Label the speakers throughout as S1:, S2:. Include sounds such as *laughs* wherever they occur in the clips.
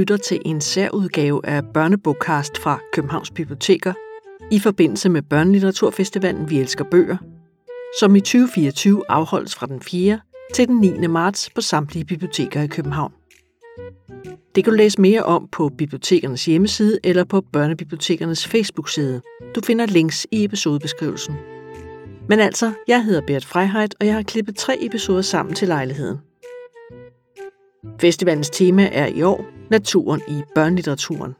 S1: lytter til en særudgave af Børnebogkast fra Københavns Biblioteker i forbindelse med Børnelitteraturfestivalen Vi Elsker Bøger, som i 2024 afholdes fra den 4. til den 9. marts på samtlige biblioteker i København. Det kan du læse mere om på bibliotekernes hjemmeside eller på børnebibliotekernes Facebook-side. Du finder links i episodebeskrivelsen. Men altså, jeg hedder Bert Freiheit, og jeg har klippet tre episoder sammen til lejligheden. Festivalens tema er i år naturen i børnelitteraturen.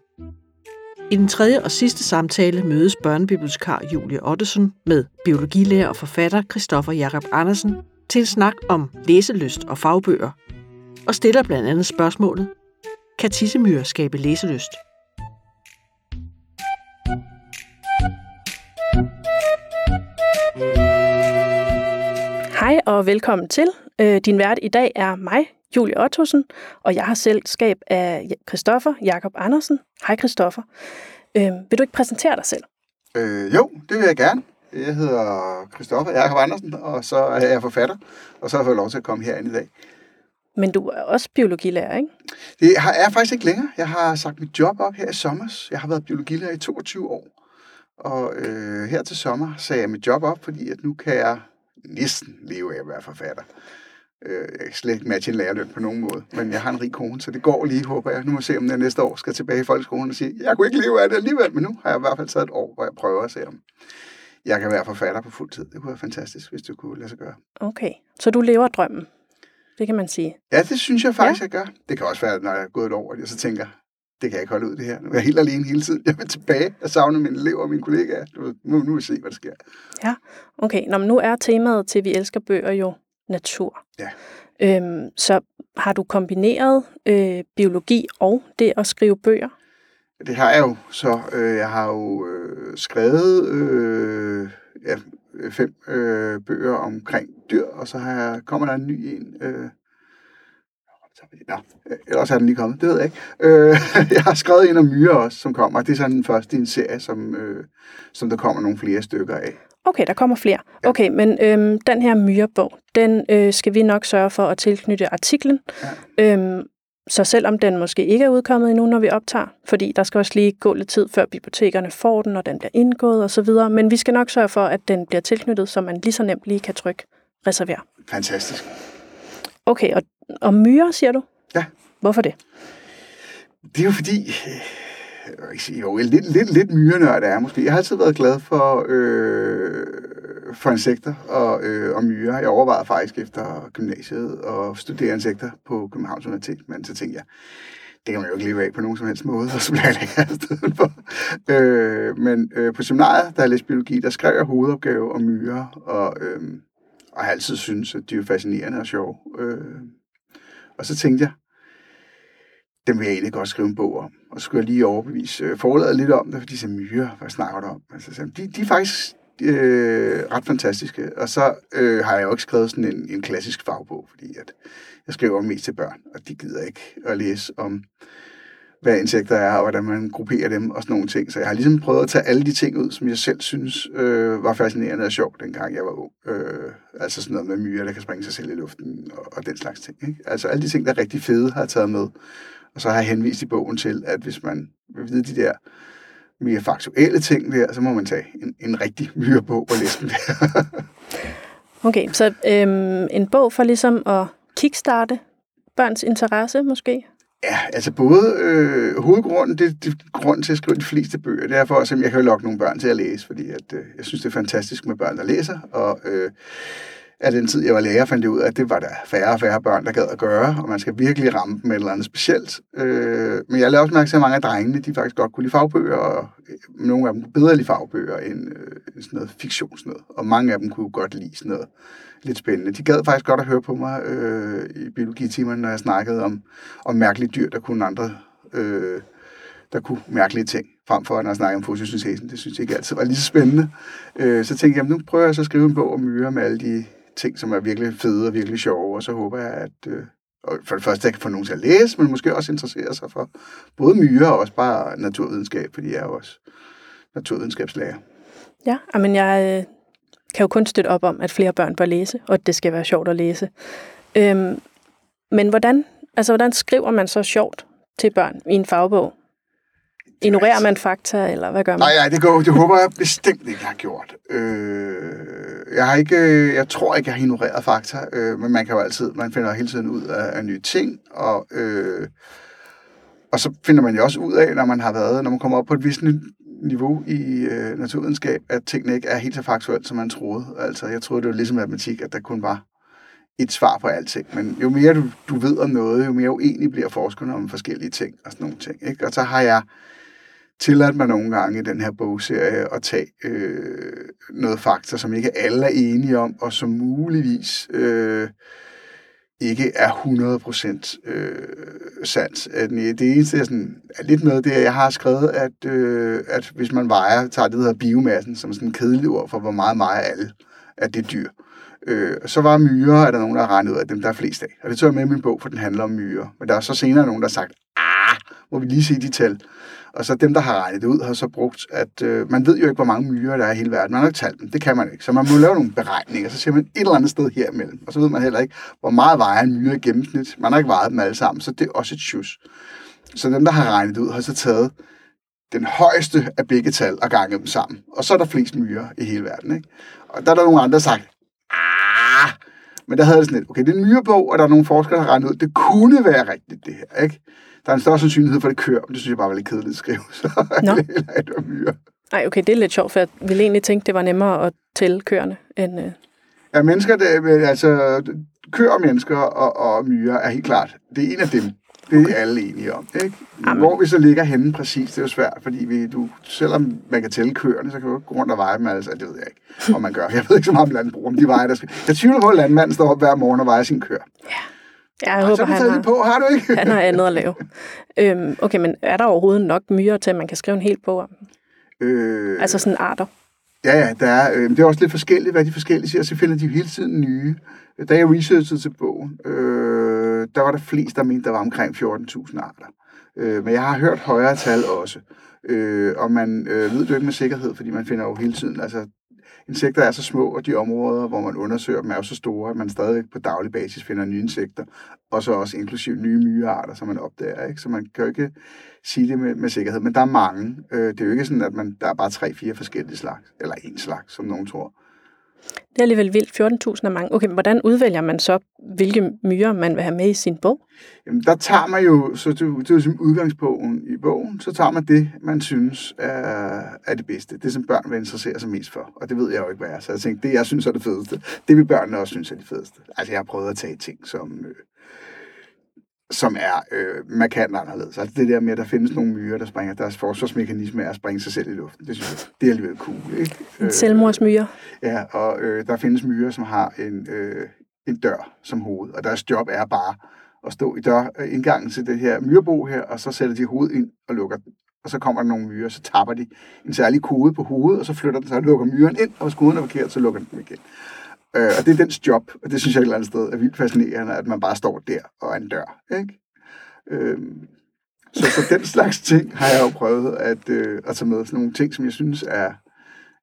S1: I den tredje og sidste samtale mødes børnebibliotekar Julie Ottesen med biologilærer og forfatter Christoffer Jakob Andersen til en snak om læselyst og fagbøger, og stiller blandt andet spørgsmålet, kan tissemyrer skabe læselyst?
S2: Hej og velkommen til. Øh, din vært i dag er mig, Julie Ottosen, og jeg har selskab af Christoffer Jakob Andersen. Hej Christoffer. Øh, vil du ikke præsentere dig selv?
S3: Øh, jo, det vil jeg gerne. Jeg hedder Christoffer Jakob Andersen, og så er jeg forfatter, og så har jeg fået lov til at komme herind i dag.
S2: Men du er også biologilærer, ikke?
S3: Det er jeg faktisk ikke længere. Jeg har sagt mit job op her i sommer. Jeg har været biologilærer i 22 år. Og øh, her til sommer sagde jeg mit job op, fordi at nu kan jeg næsten leve af at være forfatter. Øh, jeg kan slet ikke matche en lærerløn på nogen måde, men jeg har en rig kone, så det går lige, håber jeg. Nu må jeg se, om jeg næste år skal tilbage i folkeskolen og sige, jeg kunne ikke leve af det alligevel, men nu har jeg i hvert fald taget et år, hvor jeg prøver at se, om jeg kan være forfatter på fuld tid. Det kunne være fantastisk, hvis det kunne lade sig gøre.
S2: Okay, så du lever drømmen, det kan man sige.
S3: Ja, det synes jeg faktisk, ja. jeg gør. Det kan også være, når jeg er gået et år, at jeg så tænker, det kan jeg ikke holde ud det her. Nu er jeg helt alene hele tiden. Jeg vil tilbage og savne mine elever og mine kollegaer. Nu, nu vil vi se, hvad der sker.
S2: Ja, okay. Nå, men nu er temaet til Vi Elsker Bøger jo natur.
S3: Ja.
S2: Øhm, så har du kombineret øh, biologi og det at skrive bøger?
S3: Det har jeg jo. Så øh, jeg har jo øh, skrevet øh, ja, fem øh, bøger omkring dyr, og så har jeg, kommer der en ny en. Øh, Nå, ellers er den lige kommet, det ved jeg ikke. Øh, *laughs* jeg har skrevet en om myrer også, som kommer. Det er sådan den første i en serie, som, øh, som der kommer nogle flere stykker af.
S2: Okay, der kommer flere. Okay, men øhm, den her myrebog, den øh, skal vi nok sørge for at tilknytte artiklen. Ja. Øhm, så selvom den måske ikke er udkommet endnu, når vi optager, fordi der skal også lige gå lidt tid, før bibliotekerne får den, og den bliver indgået osv., men vi skal nok sørge for, at den bliver tilknyttet, så man lige så nemt lige kan trykke reserver.
S3: Fantastisk.
S2: Okay, og, og myrer, siger du?
S3: Ja.
S2: Hvorfor det?
S3: Det er jo fordi, jo, lidt, lidt, lidt myrenørd er måske. Jeg har altid været glad for, øh, for insekter og, øh, og myrer. Jeg overvejede faktisk efter gymnasiet og studere insekter på Københavns Universitet, men så tænkte jeg, det kan man jo ikke leve af på nogen som helst måde, *laughs* og så bliver jeg ikke afsted for. Øh, men øh, på seminariet, der jeg læste biologi, der skrev jeg hovedopgave om myrer, og, øh, og har altid synes at de er fascinerende og sjove. Øh, og så tænkte jeg, dem vil jeg egentlig godt skrive en bog om. Og så skulle jeg lige overbevise øh, forladet lidt om det, fordi de sagde, myre, hvad snakker du om? Altså, de, de er faktisk øh, ret fantastiske. Og så øh, har jeg jo ikke skrevet sådan en, en klassisk fagbog, fordi at jeg skriver mest til børn, og de gider ikke at læse om, hvad insekter er, og hvordan man grupperer dem, og sådan nogle ting. Så jeg har ligesom prøvet at tage alle de ting ud, som jeg selv synes øh, var fascinerende og sjovt, dengang jeg var ung. Øh, altså sådan noget med myrer, der kan springe sig selv i luften, og, og den slags ting. Ikke? Altså alle de ting, der er rigtig fede, har jeg taget med. Og så har jeg henvist i bogen til, at hvis man vil vide de der mere faktuelle ting der, så må man tage en, en rigtig myrebog og læse dem der. *laughs*
S2: okay, så øhm, en bog for ligesom at kickstarte børns interesse måske?
S3: Ja, altså både øh, hovedgrunden, det, det grunden til at skrive de fleste bøger, det er for at jeg kan lokke nogle børn til at læse, fordi at, øh, jeg synes, det er fantastisk med børn, der læser, og øh, af den tid, jeg var lærer, fandt jeg ud af, at det var der færre og færre børn, der gad at gøre, og man skal virkelig ramme dem et eller andet specielt. Øh, men jeg lavede også mærke til, at mange af drengene, de faktisk godt kunne lide fagbøger, og øh, nogle af dem kunne bedre lide fagbøger end øh, sådan noget fiktion. Sådan noget. Og mange af dem kunne godt lide sådan noget lidt spændende. De gad faktisk godt at høre på mig øh, i biologitimerne, når jeg snakkede om, om mærkelige dyr, der kunne andre... Øh, der kunne mærkelige ting, frem for når jeg snakkede om fotosyntesen. Det synes jeg ikke altid var lige så spændende. Øh, så tænkte jeg, nu prøver jeg så at skrive en bog om myrer med alle de ting, som er virkelig fede og virkelig sjove, og så håber jeg, at øh, for det første, at jeg kan få nogen til at læse, men måske også interessere sig for både myrer og også bare naturvidenskab, fordi jeg er jo også naturvidenskabslærer.
S2: Ja, men jeg øh, kan jo kun støtte op om, at flere børn bør læse, og at det skal være sjovt at læse. Øhm, men hvordan, altså, hvordan skriver man så sjovt? til børn i en fagbog? Ignorerer man fakta, eller hvad gør man?
S3: Nej, nej, det, går, det håber jeg bestemt ikke, jeg har gjort. Øh, jeg, har ikke, jeg tror ikke, jeg har ignoreret fakta, øh, men man kan jo altid, man finder hele tiden ud af, af nye ting, og, øh, og så finder man jo også ud af, når man har været, når man kommer op på et vist niveau i øh, naturvidenskab, at tingene ikke er helt så faktuelt, som man troede. Altså, jeg troede, det var ligesom matematik, at der kun var et svar på alting. Men jo mere du, du ved om noget, jo mere uenig bliver forskerne om forskellige ting og sådan nogle ting. Ikke? Og så har jeg tilladt mig nogle gange i den her bogserie at tage øh, noget fakta, som ikke alle er enige om, og som muligvis øh, ikke er 100% øh, sandt. Øh, det eneste, jeg sådan, er lidt med, det er, at jeg har skrevet, at, øh, at hvis man vejer, tager det, der hedder biomassen, som sådan en kedelig ord for, hvor meget meget alle, at det er dyr. Øh, så var myrer, er der nogen, der har regnet ud af dem, der er flest af. Og det tog jeg med i min bog, for den handler om myrer. Men der er så senere nogen, der har sagt, må vi lige se de tal. Og så dem, der har regnet det ud, har så brugt, at øh, man ved jo ikke, hvor mange myrer der er i hele verden. Man har ikke talt dem. Det kan man ikke. Så man må lave nogle beregninger. Så ser man et eller andet sted her imellem. Og så ved man heller ikke, hvor meget vejer en myre i gennemsnit. Man har ikke vejet dem alle sammen, så det er også et shoes. Så dem, der har regnet det ud, har så taget den højeste af begge tal og ganget dem sammen. Og så er der flest myrer i hele verden. Ikke? Og der er der nogle andre, der sagt, ah, men der havde det sådan lidt, okay, det er en myrebog, og der er nogle forskere, der har regnet ud, det kunne være rigtigt, det her, ikke? Der er en større sandsynlighed for, at det kører, men det synes jeg bare var lidt kedeligt at skrive, så Nå. *laughs* det var myre.
S2: Nej, okay, det er lidt sjovt, for jeg ville egentlig tænke, det var nemmere at tælle køerne end... Øh...
S3: Ja, mennesker, det, altså køer mennesker og, og myrer er helt klart, det er en af dem. Det er alle enige om. Ikke? Hvor vi så ligger henne præcis, det er jo svært, fordi vi, du, selvom man kan tælle køerne, så kan du ikke gå rundt og veje dem altså, det ved jeg ikke, om man gør. Jeg ved ikke så meget om landbrug, om de vejer, der skal. Jeg tvivler på, at landmanden står op hver morgen og vejer sin køer.
S2: Ja. Ja, jeg og håber, han har,
S3: på, har du ikke?
S2: han har andet at lave. Øhm, okay, men er der overhovedet nok myrer til, at man kan skrive en hel bog om? Øh, altså sådan arter?
S3: Ja, ja, der er, øh, det er også lidt forskelligt, hvad de forskellige siger, så finder de jo hele tiden nye. Da jeg researchede til bogen, øh, der var der flest, der mente, der var omkring 14.000 arter. Øh, men jeg har hørt højere tal også. Øh, og man øh, ved det ikke med sikkerhed, fordi man finder jo hele tiden, altså insekter er så små, og de områder, hvor man undersøger dem, er jo så store, at man stadig på daglig basis finder nye insekter, og så også inklusiv nye myrearter, som man opdager. Ikke? Så man kan jo ikke sige det med, med sikkerhed, men der er mange. Øh, det er jo ikke sådan, at man, der er bare tre-fire forskellige slags, eller en slags, som nogen tror.
S2: Det er alligevel vildt. 14.000 er mange. Okay, men hvordan udvælger man så, hvilke myrer man vil have med i sin bog?
S3: Jamen, der tager man jo, så det, det er jo som udgangspunkten i bogen, så tager man det, man synes er, er det bedste. Det, som børn vil interessere sig mest for. Og det ved jeg jo ikke, hvad er. Så jeg tænkte, det, jeg synes er det fedeste, det vil børnene også synes er det fedeste. Altså, jeg har prøvet at tage ting, som... Øh, som er øh, markant anderledes. Altså det der med, at der findes nogle myrer, der springer, deres forsvarsmekanisme er at springe sig selv i luften. Det synes jeg, det er alligevel cool. Ikke?
S2: En øh, selvmordsmyre.
S3: Ja, og øh, der findes myrer, som har en, øh, en dør som hoved, og deres job er bare at stå i dør, øh, indgangen til det her myrebo her, og så sætter de hovedet ind og lukker den. Og så kommer der nogle myrer, så tapper de en særlig kode på hovedet, og så flytter den sig og lukker myren ind, og hvis koden er forkert, så lukker den igen. Øh, og det er dens job, og det synes jeg et eller andet sted er vildt fascinerende, at man bare står der og er en dør. Ikke? Øh, så, så den slags ting har jeg jo prøvet at, øh, at tage med. Sådan nogle ting, som jeg synes er,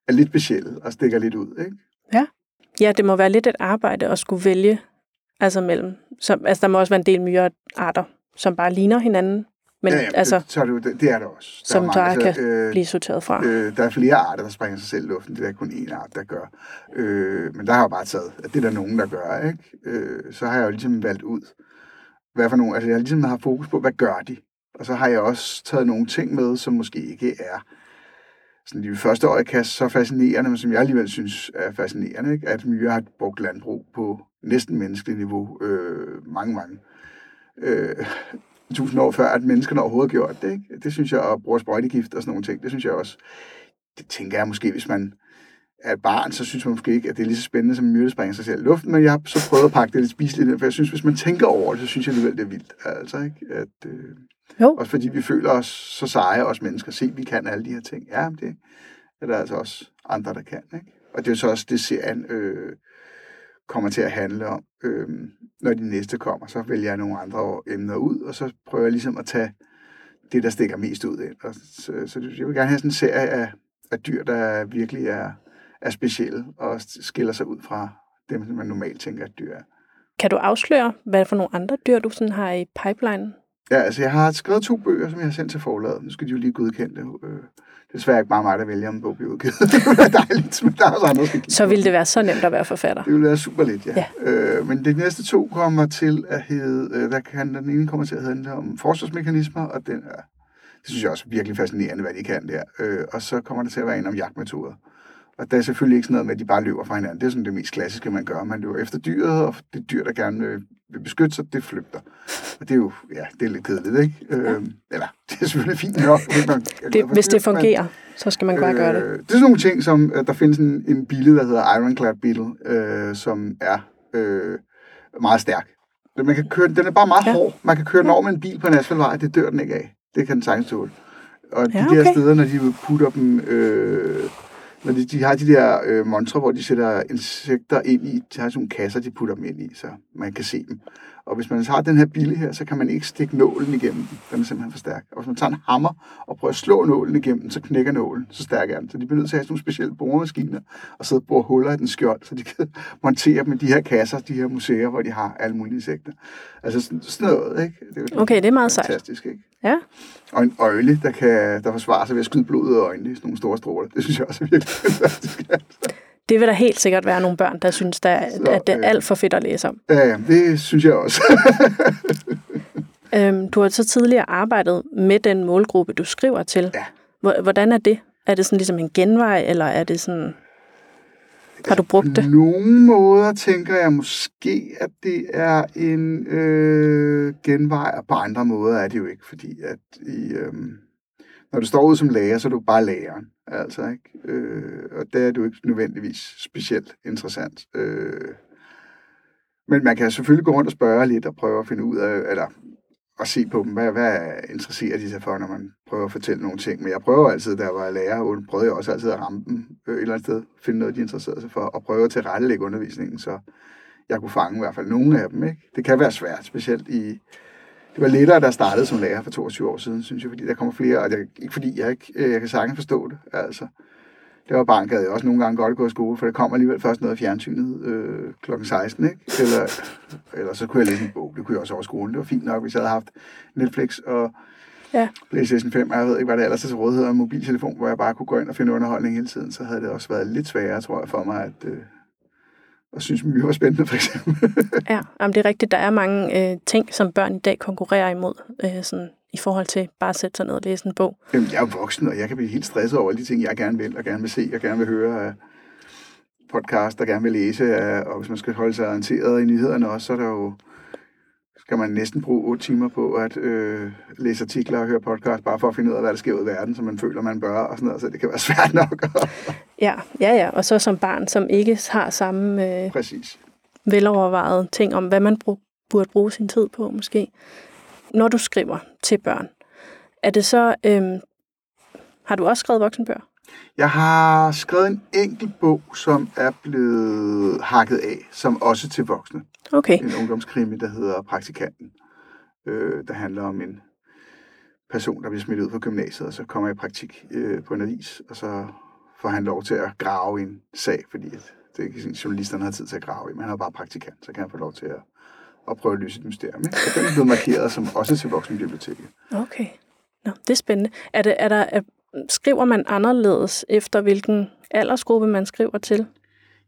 S3: er lidt specielle og stikker lidt ud. Ikke?
S2: Ja. ja, det må være lidt et arbejde at skulle vælge altså mellem. Så, altså, der må også være en del myrearter, som bare ligner hinanden. Men
S3: ja, ja,
S2: altså,
S3: det, så er det, det, det er der også. Der
S2: som der altså, kan øh, blive sorteret fra.
S3: Øh, der er flere arter, der springer sig selv i luften. Det er kun én art, der gør. Øh, men der har jeg bare taget, at det er der nogen, der gør. Ikke? Øh, så har jeg jo ligesom valgt ud, hvad for nogle, altså jeg har ligesom har fokus på, hvad gør de? Og så har jeg også taget nogle ting med, som måske ikke er sådan de første øjekast så fascinerende, men som jeg alligevel synes er fascinerende, ikke? at myrer har brugt landbrug på næsten menneskeligt niveau øh, mange, mange øh, tusind år før, at menneskerne overhovedet gjort det. Ikke? Det synes jeg, at bruge sprøjtegift og sådan nogle ting, det synes jeg også, det tænker jeg måske, hvis man er et barn, så synes man måske ikke, at det er lige så spændende, som myrde springer sig selv i luften, men jeg har så prøvet at pakke det lidt spiseligt ind, for jeg synes, hvis man tænker over det, så synes jeg alligevel, det er vildt. Altså, ikke? At, øh, jo. Også fordi vi føler os så seje, os mennesker. Se, vi kan alle de her ting. Ja, det er der altså også andre, der kan. Ikke? Og det er så også det, serien øh, kommer til at handle om. Øh, når de næste kommer, så vælger jeg nogle andre emner ud, og så prøver jeg ligesom at tage det, der stikker mest ud ind. Og så, så jeg vil gerne have sådan en serie af, af dyr, der virkelig er, er specielle og skiller sig ud fra dem, man normalt tænker, at dyr er.
S2: Kan du afsløre, hvad for nogle andre dyr, du sådan har i pipeline?
S3: Ja, altså jeg har skrevet to bøger, som jeg har sendt til forlaget. Nu skal de jo lige godkende det. Desværre ikke bare mig, der vælger, om en bog bliver udgivet. *laughs* det er dejligt, men der er også andre, der
S2: Så ville det være så nemt at være forfatter.
S3: Det ville være super lidt, ja.
S2: Ja.
S3: Øh, men de næste to kommer til at hedde, øh, hvad kan den ene kommer til at handle om forsvarsmekanismer, og den er, det synes jeg også er virkelig fascinerende, hvad de kan der. Øh, og så kommer det til at være en om jagtmetoder. Og der er selvfølgelig ikke sådan noget med, at de bare løber fra hinanden. Det er sådan det mest klassiske, man gør. Man løber efter dyret, og det dyr, der gerne vil, beskytte sig, det flygter. Og det er jo, ja, det er lidt kedeligt, ikke? Øh, eller, *laughs* det er selvfølgelig fint nok. hvis man *laughs*
S2: Det, hvis det fungerer, så skal man bare gøre det.
S3: Øh, det er sådan nogle ting, som øh, der findes en, en bille, der hedder Ironclad Beetle, øh, som er øh, meget stærk. Man kan køre, den er bare meget
S2: Ja.
S3: ja. hård. Man kan køre den over med en bil på en asfaltvej, det dør den ikke af. Det kan den sagtens tåle. Og de
S2: Ja,
S3: der
S2: okay.
S3: steder, når de putter dem... Øh, når de, de har de der øh, montre, hvor de sætter insekter ind i, de har sådan nogle kasser, de putter dem ind i, så man kan se dem. Og hvis man har den her bille her, så kan man ikke stikke nålen igennem den. Den er simpelthen for stærk. Og hvis man tager en hammer og prøver at slå nålen igennem den, så knækker nålen. Så stærk er den. Så de bliver nødt til at have sådan nogle specielle boremaskiner og sidde og bore huller i den skjold, så de kan *laughs* montere dem i de her kasser, de her museer, hvor de har alle mulige insekter. Altså sådan, sådan noget, ikke? Det er jo
S2: Okay, det er meget sejt.
S3: fantastisk, ikke?
S2: Ja.
S3: Og en øjle, der kan der forsvarer sig ved at skyde blod ud af øjnene i sådan nogle store stråler. Det synes jeg også er virkelig *laughs* fantastisk.
S2: Det vil der helt sikkert være nogle børn, der synes, der,
S3: Så,
S2: at det er
S3: øh,
S2: alt for fedt at læse om.
S3: Ja, ja, det synes jeg også. *laughs*
S2: Øhm, du har så tidligere arbejdet med den målgruppe, du skriver til.
S3: Ja.
S2: Hvor- Hvordan er det? Er det sådan ligesom en genvej, eller er det sådan... Har du brugt
S3: På
S2: det?
S3: nogle måder tænker jeg måske, at det er en øh, genvej, og på andre måder er det jo ikke, fordi at i, øh, når du står ud som lærer, så er du bare læreren. Altså, ikke? Øh, og der er du ikke nødvendigvis specielt interessant. Øh, men man kan selvfølgelig gå rundt og spørge lidt og prøve at finde ud af, eller at se på dem, hvad, hvad interesserer de sig for, når man prøver at fortælle nogle ting. Men jeg prøver altid, da jeg var lærer, og prøvede jeg også altid at ramme dem øh, et eller andet sted, finde noget, de interesserede sig for, og prøve at tilrettelægge undervisningen, så jeg kunne fange i hvert fald nogle af dem. Ikke? Det kan være svært, specielt i... Det var lettere, jeg startede som lærer for 22 år siden, synes jeg, fordi der kommer flere, og det er ikke fordi, jeg, ikke, øh, jeg kan sagtens forstå det. Altså, det var barn, gad jeg også nogle gange godt gå i skole, for det kommer alligevel først noget af fjernsynet øh, kl. 16, ikke? Eller, eller så kunne jeg læse en bog. Det kunne jeg også over skolen. Det var fint nok, hvis jeg havde haft Netflix og
S2: Ja.
S3: PlayStation 5, og jeg ved ikke, hvad det ellers er til rådighed, og en mobiltelefon, hvor jeg bare kunne gå ind og finde underholdning hele tiden, så havde det også været lidt sværere, tror jeg, for mig, at, øh, at synes, myre var spændende, for eksempel. *laughs*
S2: Ja, jamen, det er rigtigt. Der er mange øh, ting, som børn i dag konkurrerer imod, øh, sådan, i forhold til bare at sætte sig ned og læse en bog.
S3: Jamen, jeg er voksen, og jeg kan blive helt stresset over alle de ting, jeg gerne vil, og gerne vil se, og gerne vil høre af podcast, der gerne vil læse, af, og hvis man skal holde sig orienteret i nyhederne også, så er der jo skal man næsten bruge otte timer på at øh, læse artikler og høre podcast, bare for at finde ud af, hvad der sker ud i verden, som man føler, man bør, og sådan noget, så det kan være *laughs* svært nok.
S2: Ja, ja, ja. Og så som barn, som ikke har samme øh,
S3: Præcis.
S2: velovervejede ting om, hvad man brug, burde bruge sin tid på, måske. Når du skriver til børn, er det så... Øh, har du også skrevet voksenbøger?
S3: Jeg har skrevet en enkelt bog, som er blevet hakket af, som også til voksne.
S2: Okay.
S3: En ungdomskrimi, der hedder Praktikanten. Øh, der handler om en person, der bliver smidt ud fra gymnasiet, og så kommer i praktik øh, på en avis, og så får han lov til at grave en sag, fordi at det er ikke journalisterne har tid til at grave i, men han er bare praktikant, så kan han få lov til at, at prøve at løse et mysterium. Ikke? Og den er blevet markeret som også til voksenbiblioteket.
S2: Okay. Nå, det er spændende. Er det, er der, er, skriver man anderledes efter, hvilken aldersgruppe man skriver til?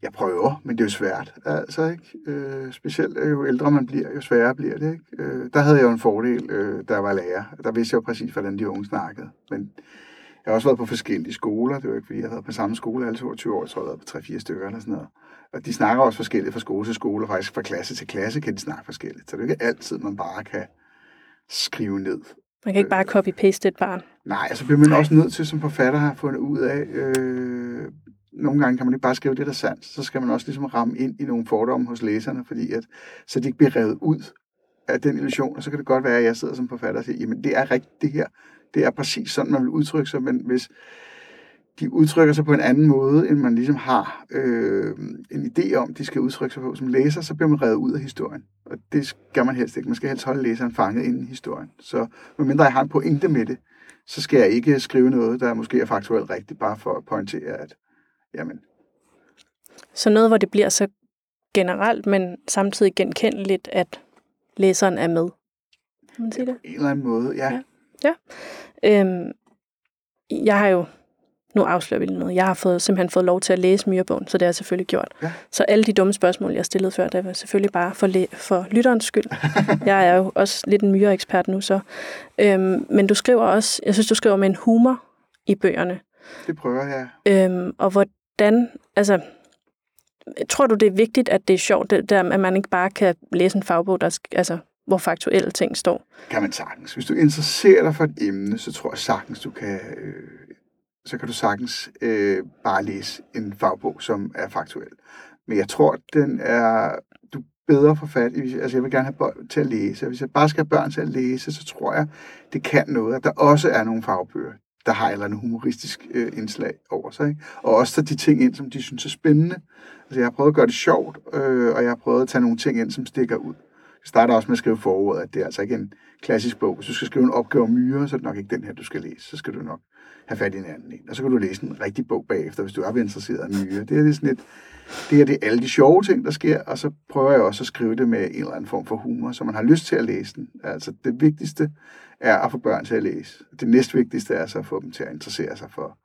S3: Jeg prøver, men det er jo svært. Altså, ikke? Øh, specielt øh, jo ældre man bliver, jo sværere bliver det. Ikke? Øh, der havde jeg jo en fordel, øh, jeg var lærer. Der vidste jeg jo præcis, hvordan de unge snakkede. Men jeg har også været på forskellige skoler. Det var ikke, fordi jeg havde været på samme skole alle 22 år. Jeg tror, jeg har været på 3-4 stykker eller sådan noget. Og de snakker også forskelligt fra skole til skole, og faktisk fra klasse til klasse kan de snakke forskelligt. Så det er jo ikke altid, man bare kan skrive ned.
S2: Man kan ikke bare copy-paste et barn.
S3: Nej, så bliver man også nødt til, som forfatter har fundet ud af, øh, nogle gange kan man ikke bare skrive det, der er sandt. Så skal man også ligesom ramme ind i nogle fordomme hos læserne, fordi at, så de ikke bliver revet ud af den illusion. Og så kan det godt være, at jeg sidder som forfatter og siger, jamen det er rigtigt det her. Det er præcis sådan, man vil udtrykke sig, men hvis de udtrykker sig på en anden måde, end man ligesom har øh, en idé om, de skal udtrykke sig på som læser, så bliver man revet ud af historien. Og det skal man helst ikke. Man skal helst holde læseren fanget inden i historien. Så medmindre jeg har en pointe med det, så skal jeg ikke skrive noget, der måske er faktuelt rigtigt, bare for at pointere, at jamen,
S2: Så noget, hvor det bliver så generelt, men samtidig genkendeligt, at læseren er med. Kan man sige det?
S3: På en eller anden måde, ja.
S2: Ja. Ja. Øhm, jeg har jo, nu afslører vi lige noget, jeg har fået, simpelthen fået lov til at læse Myrebogen, så det har jeg selvfølgelig gjort.
S3: Ja.
S2: Så alle de dumme spørgsmål, jeg stillede før, det var selvfølgelig bare for, læ- for lytterens skyld. *laughs* jeg er jo også lidt en myreekspert nu, så. Øhm, men du skriver også, jeg synes, du skriver med en humor i bøgerne.
S3: Det prøver jeg.
S2: Øhm, og hvordan, altså, tror du, det er vigtigt, at det er sjovt, det der, at man ikke bare kan læse en fagbog, der, altså, hvor faktuelle ting står?
S3: Kan man sagtens. Hvis du interesserer dig for et emne, så tror jeg sagtens, du kan, øh, så kan du sagtens øh, bare læse en fagbog, som er faktuel. Men jeg tror, den er, du er bedre for fat i, altså jeg vil gerne have børn til at læse. Hvis jeg bare skal have børn til at læse, så tror jeg, det kan noget, at der også er nogle fagbøger, der har et eller andet humoristisk øh, indslag over sig. Ikke? Og også tage de ting ind, som de synes er spændende. Altså jeg har prøvet at gøre det sjovt, øh, og jeg har prøvet at tage nogle ting ind, som stikker ud. Jeg starter også med at skrive forordet, at det er altså ikke en klassisk bog. Hvis du skal skrive en opgave om myrer, så er det nok ikke den her, du skal læse. Så skal du nok have fat i en anden en. Og så kan du læse en rigtig bog bagefter, hvis du er interesseret i myrer. Det er lidt sådan et det her det alle de sjove ting, der sker, og så prøver jeg også at skrive det med en eller anden form for humor, så man har lyst til at læse den. Altså det vigtigste er at få børn til at læse. Det næstvigtigste er så at få dem til at interessere sig for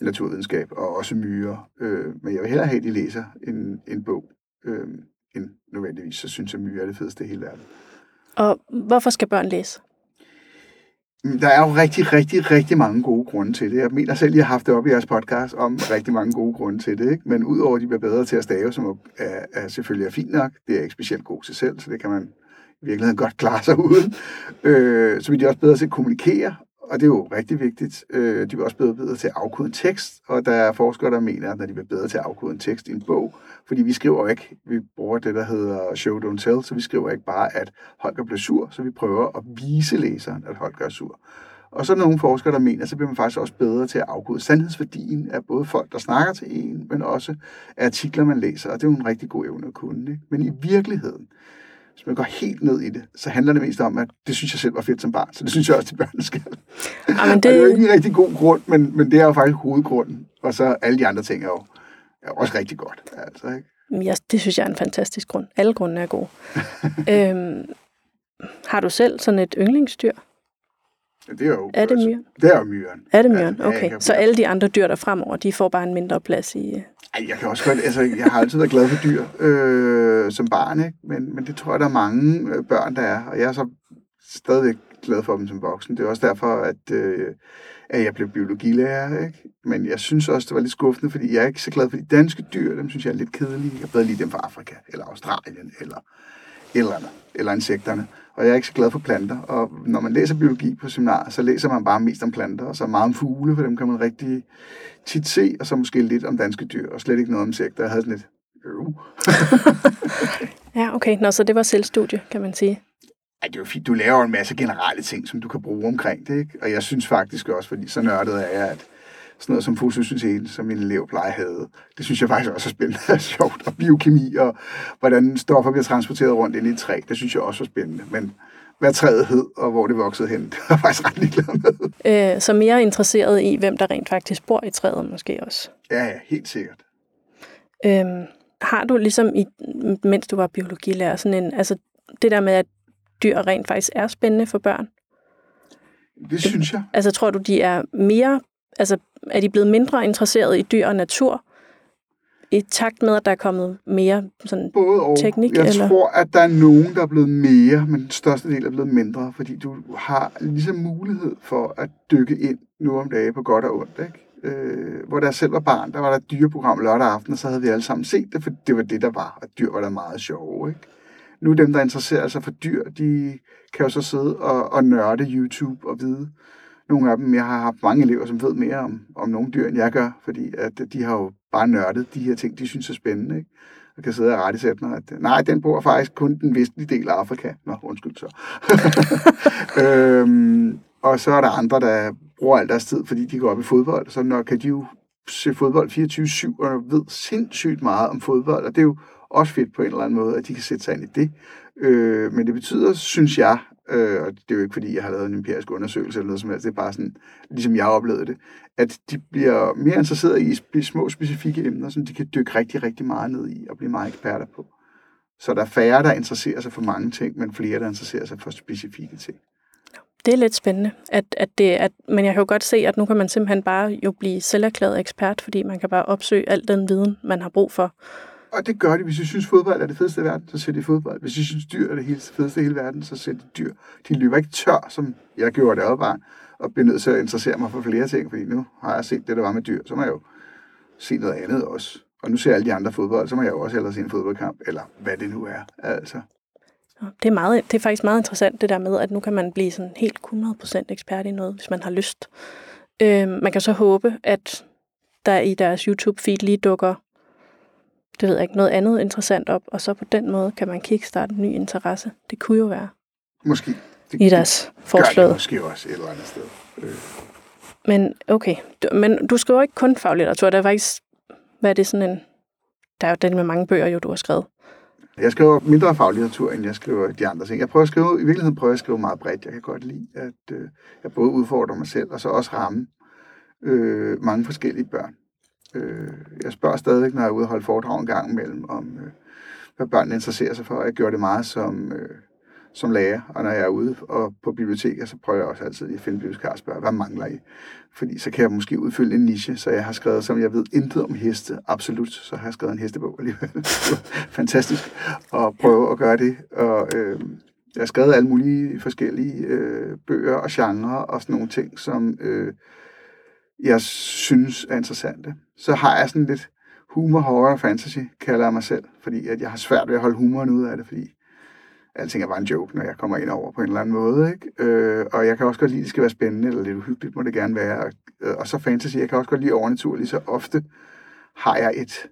S3: naturvidenskab og også myrer. Øh, men jeg vil hellere have, at de læser en, en bog, øh, end nødvendigvis, så synes jeg, myrer er det fedeste i hele verden.
S2: Og hvorfor skal børn læse?
S3: Der er jo rigtig, rigtig, rigtig mange gode grunde til det. Jeg mener selv, at jeg har haft det op i jeres podcast om rigtig mange gode grunde til det. Ikke? Men udover at de bliver bedre til at stave, som er, er selvfølgelig er fint nok, det er jeg ikke specielt god til selv, så det kan man i virkeligheden godt klare sig uden. Øh, så bliver de også bedre til at kommunikere, og det er jo rigtig vigtigt. Øh, de bliver også bedre, bedre til at afkode en tekst, og der er forskere, der mener, at når de bliver bedre til at afkode en tekst i en bog, fordi vi skriver jo ikke, vi bruger det, der hedder show, don't tell, så vi skriver ikke bare, at Holger bliver sur, så vi prøver at vise læseren, at Holger er sur. Og så er der nogle forskere, der mener, så bliver man faktisk også bedre til at afkode sandhedsværdien af både folk, der snakker til en, men også af artikler, man læser. Og det er jo en rigtig god evne at kunne. Ikke? Men i virkeligheden, hvis man går helt ned i det, så handler det mest om, at det synes jeg selv var fedt som barn, så det synes jeg også, de børn skal.
S2: Jamen,
S3: Det... det er jo ikke en rigtig god grund, men, men det er jo faktisk hovedgrunden. Og så alle de andre ting er jo, er også rigtig godt. Altså, ikke?
S2: ja, det synes jeg er en fantastisk grund. Alle grunde er gode. *laughs* øhm, har du selv sådan et yndlingsdyr?
S3: Det er jo,
S2: Er det myren?
S3: Det er jo myren.
S2: Er det myren?
S3: Ja, ja,
S2: Okay.
S3: kan-
S2: Så alle de andre dyr, der fremover, de får bare en mindre plads i...
S3: Ej, jeg kan også godt, altså, jeg har altid været glad for dyr øh, som barn, ikke? Men, men det tror jeg, der er mange øh, børn, der er, og jeg er så stadigvæk glad for dem som voksen. Det er også derfor, at, øh, at jeg blev biologilærer, ikke? Men jeg synes også, det var lidt skuffende, fordi jeg er ikke så glad for de danske dyr, dem synes jeg er lidt kedelige. Jeg bedre lige dem fra Afrika, eller Australien, eller eller andet, eller insekterne. Og jeg er ikke så glad for planter. Og når man læser biologi på seminar, så læser man bare mest om planter, og så meget om fugle, for dem kan man rigtig tit se, og så måske lidt om danske dyr, og slet ikke noget om insekter. Jeg havde sådan lidt, øh. *laughs*
S2: Ja, okay. Nå, så det var selvstudie, kan man sige.
S3: Ej, det er jo fint. Du laver en masse generelle ting, som du kan bruge omkring det, ikke? Og jeg synes faktisk også, fordi så nørdet er jeg, at sådan noget som fotosyntese, som min elevpleje havde, det synes jeg faktisk også er spændende *laughs* og sjovt. Og biokemi, og hvordan stoffer bliver transporteret rundt ind i et træ, det synes jeg også var spændende. Men hvad træet hed, og hvor det voksede hen, *laughs* det var faktisk ret ligeglad med.
S2: Øh, så mere interesseret i, hvem der rent faktisk bor i træet måske også.
S3: Ja, ja, helt sikkert.
S2: Øhm, har du ligesom, i, mens du var biologilærer, sådan en, altså det der med, at dyr rent faktisk er spændende for børn?
S3: Det synes jeg.
S2: Altså tror du, de er mere, altså er de blevet mindre interesseret i dyr og natur, i takt med, at der er kommet mere sådan,
S3: Både og.
S2: Teknik,
S3: jeg
S2: eller?
S3: tror, at der er nogen, der er blevet mere, men den største del er blevet mindre, fordi du har ligesom mulighed for at dykke ind nu om dagen på godt og ondt. Ikke? Øh, hvor der selv var barn, der var der et dyreprogram lørdag aften, og så havde vi alle sammen set det, for det var det, der var, og dyr var der meget sjove. Ikke? Nu dem, der interesserer sig for dyr, de kan jo så sidde og, og nørde YouTube og vide. Nogle af dem, jeg har haft mange elever, som ved mere om, om nogle dyr, end jeg gør, fordi at øh, de har jo bare nørdet de her ting, de synes er spændende. Ikke? og kan sidde og rette sætte mig, at øh, nej, den bor faktisk kun den vestlige del af Afrika. Nå, undskyld så. *laughs* øhm, og så er der andre, der bruger al deres tid, fordi de går op i fodbold, så når kan de jo se fodbold 24-7, og ved sindssygt meget om fodbold, og det er jo også fedt på en eller anden måde, at de kan sætte sig ind i det. Øh, men det betyder, synes jeg, øh, og det er jo ikke fordi, jeg har lavet en empirisk undersøgelse eller noget som helst, det er bare sådan, ligesom jeg oplevede det, at de bliver mere interesseret i sp- små specifikke emner, som de kan dykke rigtig, rigtig meget ned i og blive meget eksperter på. Så der er færre, der interesserer sig for mange ting, men flere, der interesserer sig for specifikke ting.
S2: Det er lidt spændende, at, at det, at, men jeg kan jo godt se, at nu kan man simpelthen bare jo blive selverklæret ekspert, fordi man kan bare opsøge al den viden, man har brug for.
S3: Og det gør de. Hvis de synes, fodbold er det fedeste i verden, så ser de fodbold. Hvis de synes, dyr er det hele fedeste i hele verden, så ser de dyr. De løber ikke tør, som jeg gjorde det bare, og bliver nødt til at interessere mig for flere ting, fordi nu har jeg set det, der var med dyr, så må jeg jo se noget andet også. Og nu ser jeg alle de andre fodbold, så må jeg jo også hellere se en fodboldkamp, eller hvad det nu er. Altså.
S2: Det er, meget, det er faktisk meget interessant, det der med, at nu kan man blive sådan helt 100% ekspert i noget, hvis man har lyst. Øh, man kan så håbe, at der i deres YouTube-feed lige dukker det ved jeg ikke, noget andet interessant op, og så på den måde kan man kickstarte en ny interesse. Det kunne jo være.
S3: Måske.
S2: Det, I deres forslag.
S3: måske også et eller andet sted. Øh.
S2: Men okay, du, men du skriver ikke kun faglitteratur, der er faktisk, hvad er det sådan en, der er jo den med mange bøger, jo du har skrevet.
S3: Jeg skriver mindre faglitteratur, end jeg skriver de andre ting. Jeg prøver at skrive, i virkeligheden prøver jeg at skrive meget bredt. Jeg kan godt lide, at øh, jeg både udfordrer mig selv, og så også ramme øh, mange forskellige børn. Øh, jeg spørger stadig, når jeg er ude og holde foredrag en gang imellem, om øh, hvad børnene interesserer sig for. Jeg gør det meget som, øh, som lærer, og når jeg er ude og på biblioteket, så prøver jeg også altid at finde bibliotekar og spørge, hvad mangler I? Fordi så kan jeg måske udfylde en niche, så jeg har skrevet, som jeg ved intet om heste, absolut, så har jeg skrevet en hestebog alligevel. *laughs* Fantastisk at prøve at gøre det. Og, øh, jeg har skrevet alle mulige forskellige øh, bøger og genrer og sådan nogle ting, som øh, jeg synes er interessante. Så har jeg sådan lidt humor, horror og fantasy, kalder jeg mig selv, fordi at jeg har svært ved at holde humoren ud af det, fordi alting er bare en joke, når jeg kommer ind over på en eller anden måde. Ikke? Øh, og jeg kan også godt lide, at det skal være spændende, eller lidt uhyggeligt må det gerne være. Og, øh, og så fantasy, jeg kan også godt lide overnaturligt, så ofte har jeg et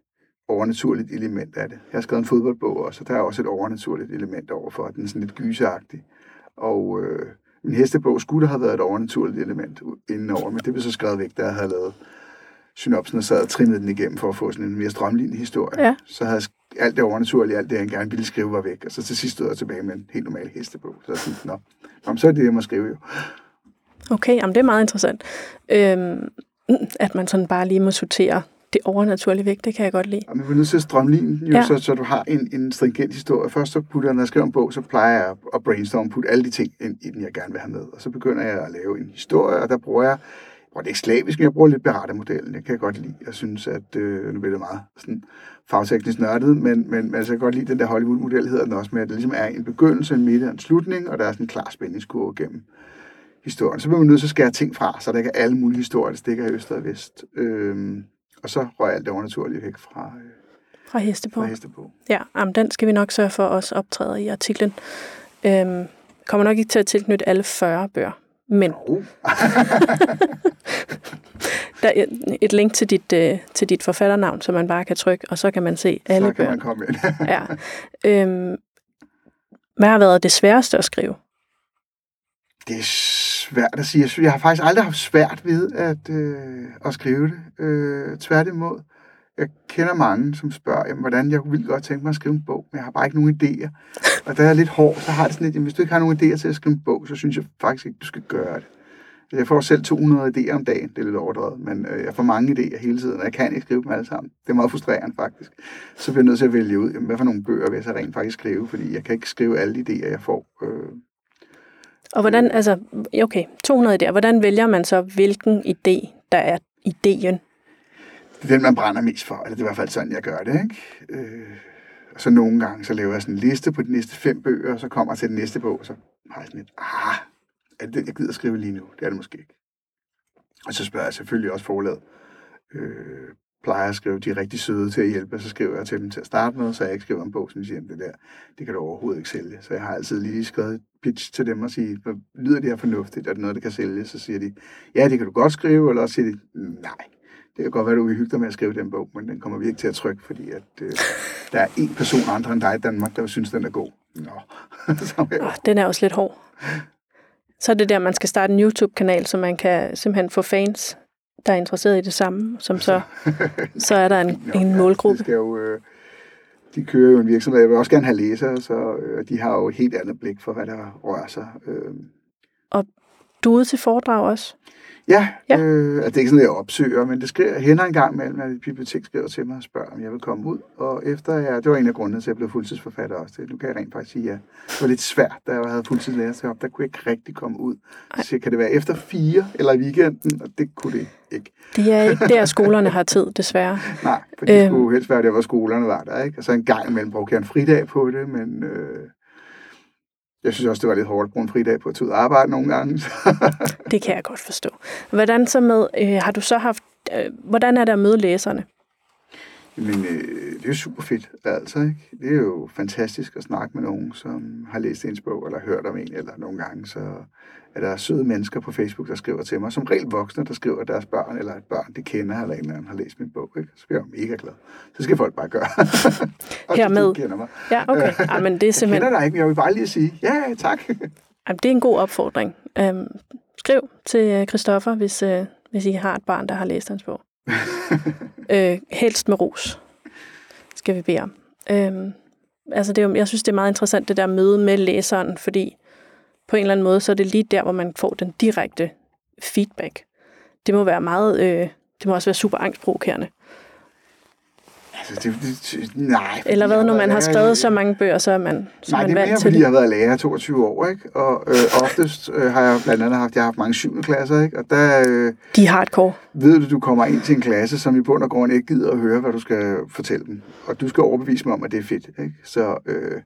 S3: overnaturligt element af det. Jeg har skrevet en fodboldbog også, og der er også et overnaturligt element overfor, den er sådan lidt gyseagtig. Og øh, min hestebog skulle der have været et overnaturligt element indenover, men det blev så skrevet væk, da jeg havde lavet synopsen og sad og trimmede den igennem for at få sådan en mere strømlignende historie.
S2: Ja.
S3: Så havde jeg alt det overnaturlige, alt det, jeg gerne ville skrive, var væk. Og så til sidst stod jeg tilbage med en helt normal hestebog. Så jeg tænkte, nå, nå så er det, jeg må skrive jo.
S2: Okay, jamen det er meget interessant. Øhm, at man sådan bare lige må sortere det overnaturlige væk, det kan jeg godt lide.
S3: Og man er nødt til at strømligne jo, ja. så, så du har en, en stringent historie. Først så putter jeg, når jeg skriver en bog, så plejer jeg at brainstorme, putte alle de ting ind i den, jeg gerne vil have med. Og så begynder jeg at lave en historie, og der bruger jeg bruger det ikke slavisk, men jeg bruger lidt berettemodellen. Det kan jeg godt lide. Jeg synes, at øh, nu bliver det meget sådan fagteknisk nørdet, men, men altså, jeg kan godt lide den der Hollywood-model, hedder den også med, at det ligesom er en begyndelse, en midte og en slutning, og der er sådan en klar spændingskurve gennem historien. Så bliver man nødt til at skære ting fra, så der ikke er alle mulige historier, der stikker i øst og vest. Øhm, og så røg alt det overnaturlige væk fra, øh,
S2: fra Hestebo.
S3: Fra Hestebo.
S2: Ja, jamen, den skal vi nok sørge for os optræder i artiklen. Øhm, kommer nok ikke til at tilknytte alle 40 bøger, men *laughs* der er et link til dit, øh, til dit forfatternavn, som man bare kan trykke, og så kan man se alle
S3: Så kan
S2: bøger.
S3: man komme ind. *laughs*
S2: ja. Øhm, hvad har været det sværeste at skrive?
S3: Det er svært at sige. Jeg, synes, jeg har faktisk aldrig haft svært ved at, øh, at skrive det. Øh, tværtimod. Jeg kender mange, som spørger, jamen, hvordan jeg vil godt tænke mig at skrive en bog, men jeg har bare ikke nogen idéer. Og da jeg er lidt hård, så har det sådan lidt, jamen, hvis du ikke har nogen idéer til at skrive en bog, så synes jeg faktisk ikke, du skal gøre det. Altså, jeg får selv 200 idéer om dagen, det er lidt overdrevet, men øh, jeg får mange idéer hele tiden, og jeg kan ikke skrive dem alle sammen. Det er meget frustrerende faktisk. Så bliver jeg nødt til at vælge ud, jamen, hvad for nogle bøger vil jeg så rent faktisk skrive, fordi jeg kan ikke skrive alle idéer, jeg får. Øh,
S2: og hvordan, altså, okay, 200 idéer. Hvordan vælger man så, hvilken idé, der er ideen?
S3: det er den, man brænder mest for, eller det er i hvert fald sådan, jeg gør det. Ikke? Øh, og så nogle gange, så laver jeg sådan en liste på de næste fem bøger, og så kommer jeg til den næste bog, og så har jeg sådan et, ah, er det den, jeg gider skrive lige nu? Det er det måske ikke. Og så spørger jeg selvfølgelig også forlaget, øh, plejer at skrive, de er rigtig søde til at hjælpe, så skriver jeg til dem til at starte med, så jeg ikke skriver en bog, som de siger, det der, det kan du overhovedet ikke sælge. Så jeg har altid lige skrevet pitch til dem og sige, lyder det her fornuftigt, er det noget, der kan sælge? Så siger de, ja, det kan du godt skrive, eller også siger de, nej, det kan godt være, du vil hygge dig med at skrive den bog, men den kommer vi ikke til at trykke, fordi at, øh, der er en person andre end dig i Danmark, der synes, den er god. Nå. *laughs* så, ja.
S2: Oh, den er også lidt hård. Så er det der, man skal starte en YouTube-kanal, så man kan simpelthen få fans, der er interesseret i det samme, som så, så er der en, *laughs*
S3: Nå,
S2: en
S3: ja,
S2: målgruppe.
S3: de, skal jo, øh, de kører jo en virksomhed. Jeg vil også gerne have læsere, så øh, de har jo et helt andet blik for, hvad der rører sig. Øh,
S2: Du er ude til foredrag også.
S3: Ja,
S2: Ja.
S3: Øh, altså det er ikke sådan, at jeg opsøger, men det sker, hænder en gang imellem, at et bibliotek skriver til mig og spørger, om jeg vil komme ud. Og efter jeg, det var en af grundene til, at jeg blev fuldtidsforfatter også. Det, nu kan jeg rent faktisk sige, ja. Det var lidt svært, da jeg havde fuldtidslærer der kunne jeg ikke rigtig komme ud. Så kan det være efter fire eller i weekenden? Og det kunne det ikke.
S2: Det er ikke der, skolerne har tid, desværre. *laughs*
S3: Nej, for det
S2: Øhm.
S3: skulle helst være der, hvor skolerne var der. Ikke? Og så en gang imellem brugte jeg en fridag på det, men øh, jeg synes også, det var lidt hårdt at bruge en fridag på at tage ud og arbejde nogle gange.
S2: Det kan jeg godt forstå. Hvordan så med, øh, har du så haft, øh, hvordan er det at møde læserne?
S3: Men øh, det er jo super fedt, altså. Ikke? Det er jo fantastisk at snakke med nogen, som har læst ens bog, eller hørt om en, eller nogle gange, så er der søde mennesker på Facebook, der skriver til mig, som regel voksne, der skriver at deres børn, eller et børn, de kender, eller en eller anden har læst min bog. Ikke? Så bliver jeg mega glad. Så skal folk bare gøre. *laughs*
S2: Hermed.
S3: De kender mig.
S2: Ja, okay. Ej, men det er *laughs*
S3: Jeg
S2: simpelthen,
S3: kender dig ikke, men jeg vil bare lige sige, ja, tak.
S2: ej, det er en god opfordring. Øhm, skriv til øh, Christoffer, hvis, øh, hvis I har et barn, der har læst hans bog. *laughs* øh, helst med ros, skal vi bede om. Øhm, altså det er, jo- jeg synes, det er meget interessant, det der møde med læseren, fordi på en eller anden måde, så er det lige der, hvor man får den direkte feedback. Det må være meget, øh, det må også være super angstprovokerende.
S3: Altså, det, det, nej.
S2: Eller hvad, når man har skrevet så mange bøger, så er man, så
S3: Nej,
S2: man
S3: det er mere,
S2: til
S3: fordi
S2: det.
S3: jeg har været lærer i 22 år, ikke? Og øh, oftest øh, har jeg blandt andet haft, jeg har haft mange syvende klasser, ikke? Og der øh,
S2: De er hardcore.
S3: ved du, du kommer ind til en klasse, som i bund og grund ikke gider at høre, hvad du skal fortælle dem. Og du skal overbevise mig om, at det er fedt, ikke? Så, øh,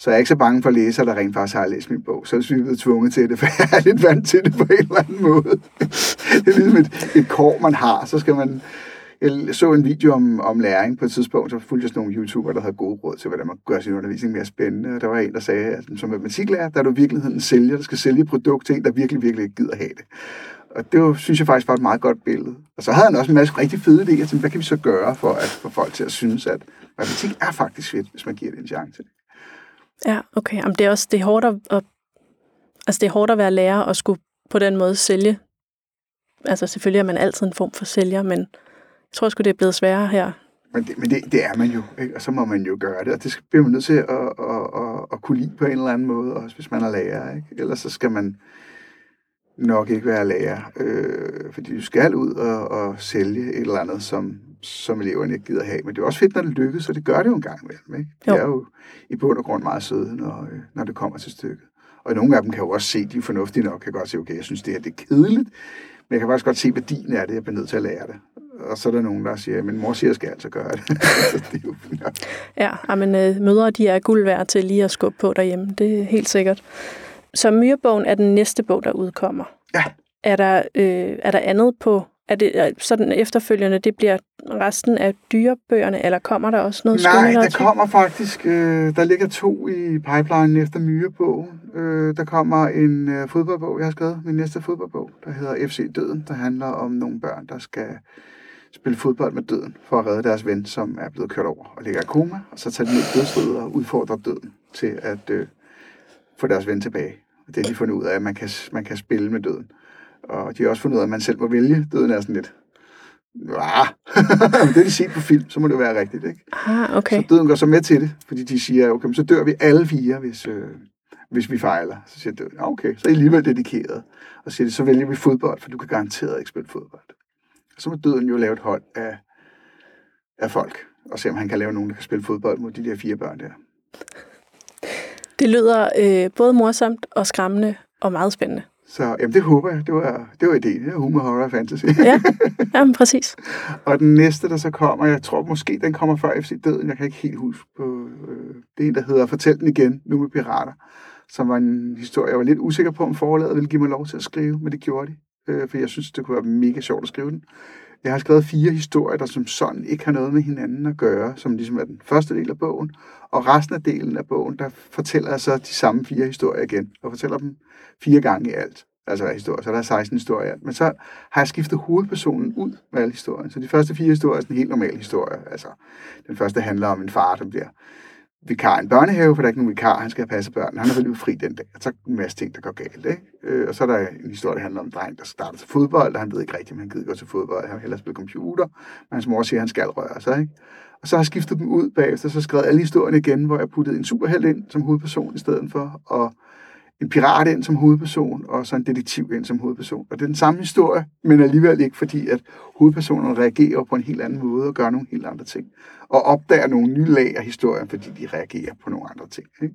S3: så jeg er ikke så bange for læsere, der rent faktisk har læst min bog. Så er vi blevet tvunget til det, for jeg er lidt vant til det på en eller anden måde. *laughs* det er ligesom et, et kår, man har. Så skal man... Jeg så en video om, om læring på et tidspunkt, så fulgte jeg sådan nogle YouTubere, der havde gode råd til, hvordan man gør sin undervisning mere spændende. Og der var en, der sagde, at som matematiklærer, der er du i virkeligheden en sælger, der skal sælge et produkt til en, der virkelig, virkelig ikke gider have det. Og det var, synes jeg faktisk var et meget godt billede. Og så havde han også en masse rigtig fede idéer til, hvad kan vi så gøre for at få folk til at synes, at matematik er faktisk fedt, hvis man giver det en chance.
S2: Ja, okay. Jamen, det er også det er hårdt at, at, altså det er hårdt at være lærer og skulle på den måde sælge. Altså selvfølgelig er man altid en form for sælger, men jeg tror sgu, det er blevet sværere her.
S3: Men, det, men det, det er man jo, ikke? og så må man jo gøre det. Og det skal- bliver man nødt til at, at, at, at kunne lide på en eller anden måde, også hvis man er lærer. Ikke? Ellers så skal man nok ikke være lærer, øh, fordi du skal ud og, og sælge et eller andet, som, som eleverne ikke gider have. Men det er også fedt, når det lykkes, og det gør det jo en gang imellem. Ikke? De
S2: Jo.
S3: er jo i bund og grund meget søde, når, øh, når det kommer til stykket. Og nogle af dem kan jo også se, de er fornuftige nok, kan godt se, okay, jeg synes, det her det er kedeligt, men jeg kan faktisk godt se værdien af det, jeg bliver nødt til at lære det. Og så er der nogen, der siger, men mor siger, at jeg skal altså gøre det. *laughs* Det er jo.
S2: Ja, men øh, mødre de er guld værd til lige at skubbe på derhjemme. Det er helt sikkert. Så Myrebogen er den næste bog, der udkommer.
S3: Ja.
S2: Er der, øh, er der andet på... Er det er sådan efterfølgende, det bliver resten af dyrebøgerne, eller kommer der også noget
S3: Nej, der kommer faktisk, øh, der ligger to i pipeline efter Myrebog. Øh, der kommer en øh, fodboldbog, jeg har skrevet, min næste fodboldbog, der hedder FC Døden, der handler om nogle børn, der skal spille fodbold med døden, for at redde deres ven, som er blevet kørt over og ligger i koma, og så tager de ned i dødsriget og udfordrer døden til at øh, få deres ven tilbage. Og det har de fundet ud af, at man kan, man kan spille med døden. Og de har også fundet ud af, at man selv må vælge. Døden er sådan lidt... *laughs* Det er de set på film, så må det være rigtigt, ikke?
S2: Ah, okay.
S3: Så døden går så med til det, fordi de siger, okay, så dør vi alle fire, hvis, øh, hvis vi fejler. Så siger døden, "Ah, okay, så er I alligevel dedikeret. Og siger de, så vælger vi fodbold, for du kan garanteret ikke spille fodbold. Så må døden jo lave et hold af, af folk, og se om han kan lave nogen, der kan spille fodbold mod de der fire børn der.
S2: Det lyder øh, både morsomt og skræmmende og meget spændende.
S3: Så jamen, det håber jeg. Det var, det var ideen. Det er humor, horror og fantasy.
S2: Ja, *laughs* jamen, præcis.
S3: Og den næste, der så kommer, jeg tror måske, den kommer før FC Døden. Jeg kan ikke helt huske på. Øh, det er en, der hedder Fortæl den igen, nu med pirater. Som var en historie, jeg var lidt usikker på, om forlaget ville give mig lov til at skrive, men det gjorde de. Øh, for jeg synes, det kunne være mega sjovt at skrive den. Jeg har skrevet fire historier, der som sådan ikke har noget med hinanden at gøre, som ligesom er den første del af bogen. Og resten af delen af bogen, der fortæller jeg så de samme fire historier igen, og fortæller dem fire gange i alt. Altså hver historie, så der er 16 historier. Men så har jeg skiftet hovedpersonen ud med alle historierne. Så de første fire historier er sådan en helt normal historie. Altså, den første handler om en far, der bliver vikar i en børnehave, for der er ikke nogen vikar, han skal have passe børn. Han er vel fri den dag, og så er en masse ting, der går galt. Ikke? Øh, og så er der en historie, der handler om en dreng, der starter til fodbold, og han ved ikke rigtigt, om han gider gå til fodbold. Han vil hellere spille computer, men hans mor siger, at han skal røre sig. Ikke? Og så har jeg skiftet dem ud bagefter, så skrev alle historierne igen, hvor jeg puttede en superheld ind som hovedperson i stedet for, og en pirat ind som hovedperson, og så en detektiv ind som hovedperson. Og det er den samme historie, men alligevel ikke, fordi at hovedpersonerne reagerer på en helt anden måde og gør nogle helt andre ting. Og opdager nogle nye lag af historien, fordi de reagerer på nogle andre ting. Ikke?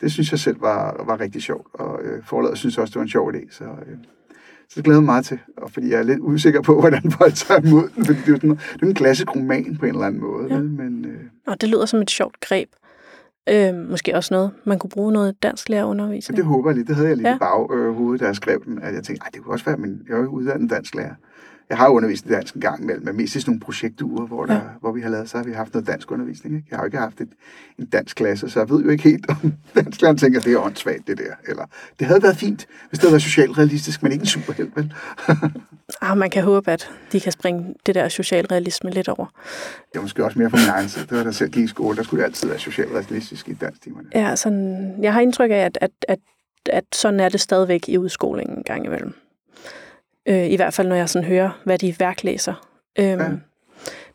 S3: Det synes jeg selv var, var rigtig sjovt, og øh, forladet synes også, det var en sjov idé. Så, øh, så det glæder mig meget til, og fordi jeg er lidt usikker på, *laughs* hvordan folk tager imod den, fordi det er, sådan, det er en klassisk roman på en eller anden måde. Ja. Men, øh,
S2: og det lyder som et sjovt greb. Øh, måske også noget, man kunne bruge noget dansk lærerundervisning.
S3: Det håber jeg lidt. Det havde jeg lidt ja. i baghovedet, da jeg skrev den, at jeg tænkte, det kunne også være, men jeg er jo uddannet dansk lærer. Jeg har undervist i dansk en gang imellem, men mest i sådan nogle projektuger, hvor, der, ja. hvor vi har lavet, så har vi haft noget dansk undervisning. Ikke? Jeg har jo ikke haft et, en dansk klasse, så jeg ved jo ikke helt, om *laughs* dansk lærer tænker, at det er åndssvagt, det der. Eller, det havde været fint, hvis det havde været socialt realistisk, men ikke en superhelt, vel? *laughs*
S2: ah, man kan håbe, at de kan springe det der socialrealisme lidt over.
S3: Det var måske også mere fra min egen side. Det var der selv gik i skole, der skulle det altid være socialrealistisk i timerne.
S2: Ja, sådan, jeg har indtryk af, at, at, at, at sådan er det stadigvæk i udskolingen en gang imellem. Øh, I hvert fald, når jeg sådan hører, hvad de værk læser. Øhm, ja.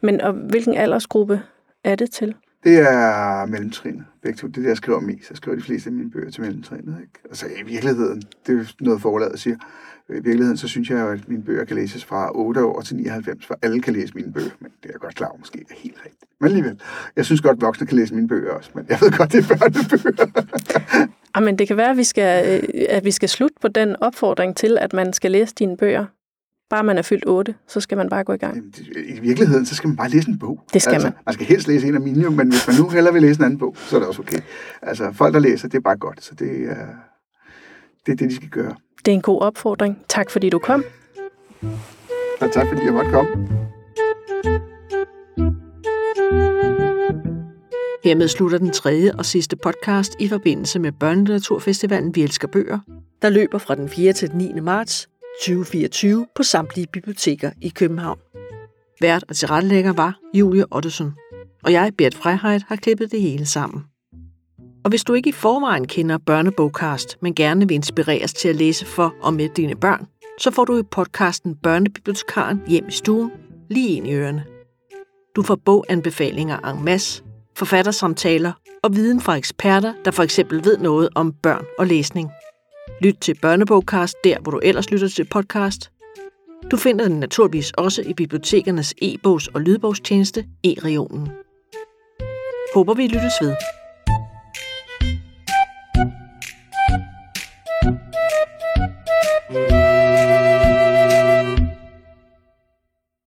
S2: Men og hvilken aldersgruppe er det til?
S3: Det er mellemtrinet. Begge to. Det er det, jeg skriver mest. Jeg skriver de fleste af mine bøger til mellemtrinet. Ikke? Altså i virkeligheden, det er noget forladet siger. Øh, I virkeligheden, så synes jeg jo, at mine bøger kan læses fra 8 år til 99, for alle kan læse mine bøger, men det er jeg godt klar over, måske er helt rigtigt. Men alligevel, jeg synes godt, at voksne kan læse mine bøger også, men jeg ved godt, det er børnebøger.
S2: Ah, Jamen, det kan være, at vi, skal, øh, at vi skal slutte på den opfordring til, at man skal læse dine bøger. Bare man er fyldt 8, så skal man bare gå i gang.
S3: I virkeligheden, så skal man bare læse en bog.
S2: Det skal altså, man.
S3: Man skal helst læse en af mine, men hvis man nu hellere vil læse en anden bog, så er det også okay. Altså, folk, der læser, det er bare godt, så det er det, er det de skal gøre.
S2: Det er en god opfordring. Tak, fordi du kom.
S3: Og tak, fordi jeg måtte komme.
S1: Hermed slutter den tredje og sidste podcast i forbindelse med Børnelitteraturfestivalen Vi Elsker Bøger, der løber fra den 4. til den 9. marts 2024 på samtlige biblioteker i København. Vært og tilrettelægger var Julie Ottesen, og jeg, Bert Freiheit, har klippet det hele sammen. Og hvis du ikke i forvejen kender Børnebogcast, men gerne vil inspireres til at læse for og med dine børn, så får du i podcasten Børnebibliotekaren hjem i stuen lige ind i ørerne. Du får boganbefalinger en masse, forfattersamtaler og viden fra eksperter, der for eksempel ved noget om børn og læsning. Lyt til Børnebogcast, der hvor du ellers lytter til podcast. Du finder den naturligvis også i bibliotekernes e-bogs- og lydbogstjeneste e-regionen. Håber vi lyttes ved.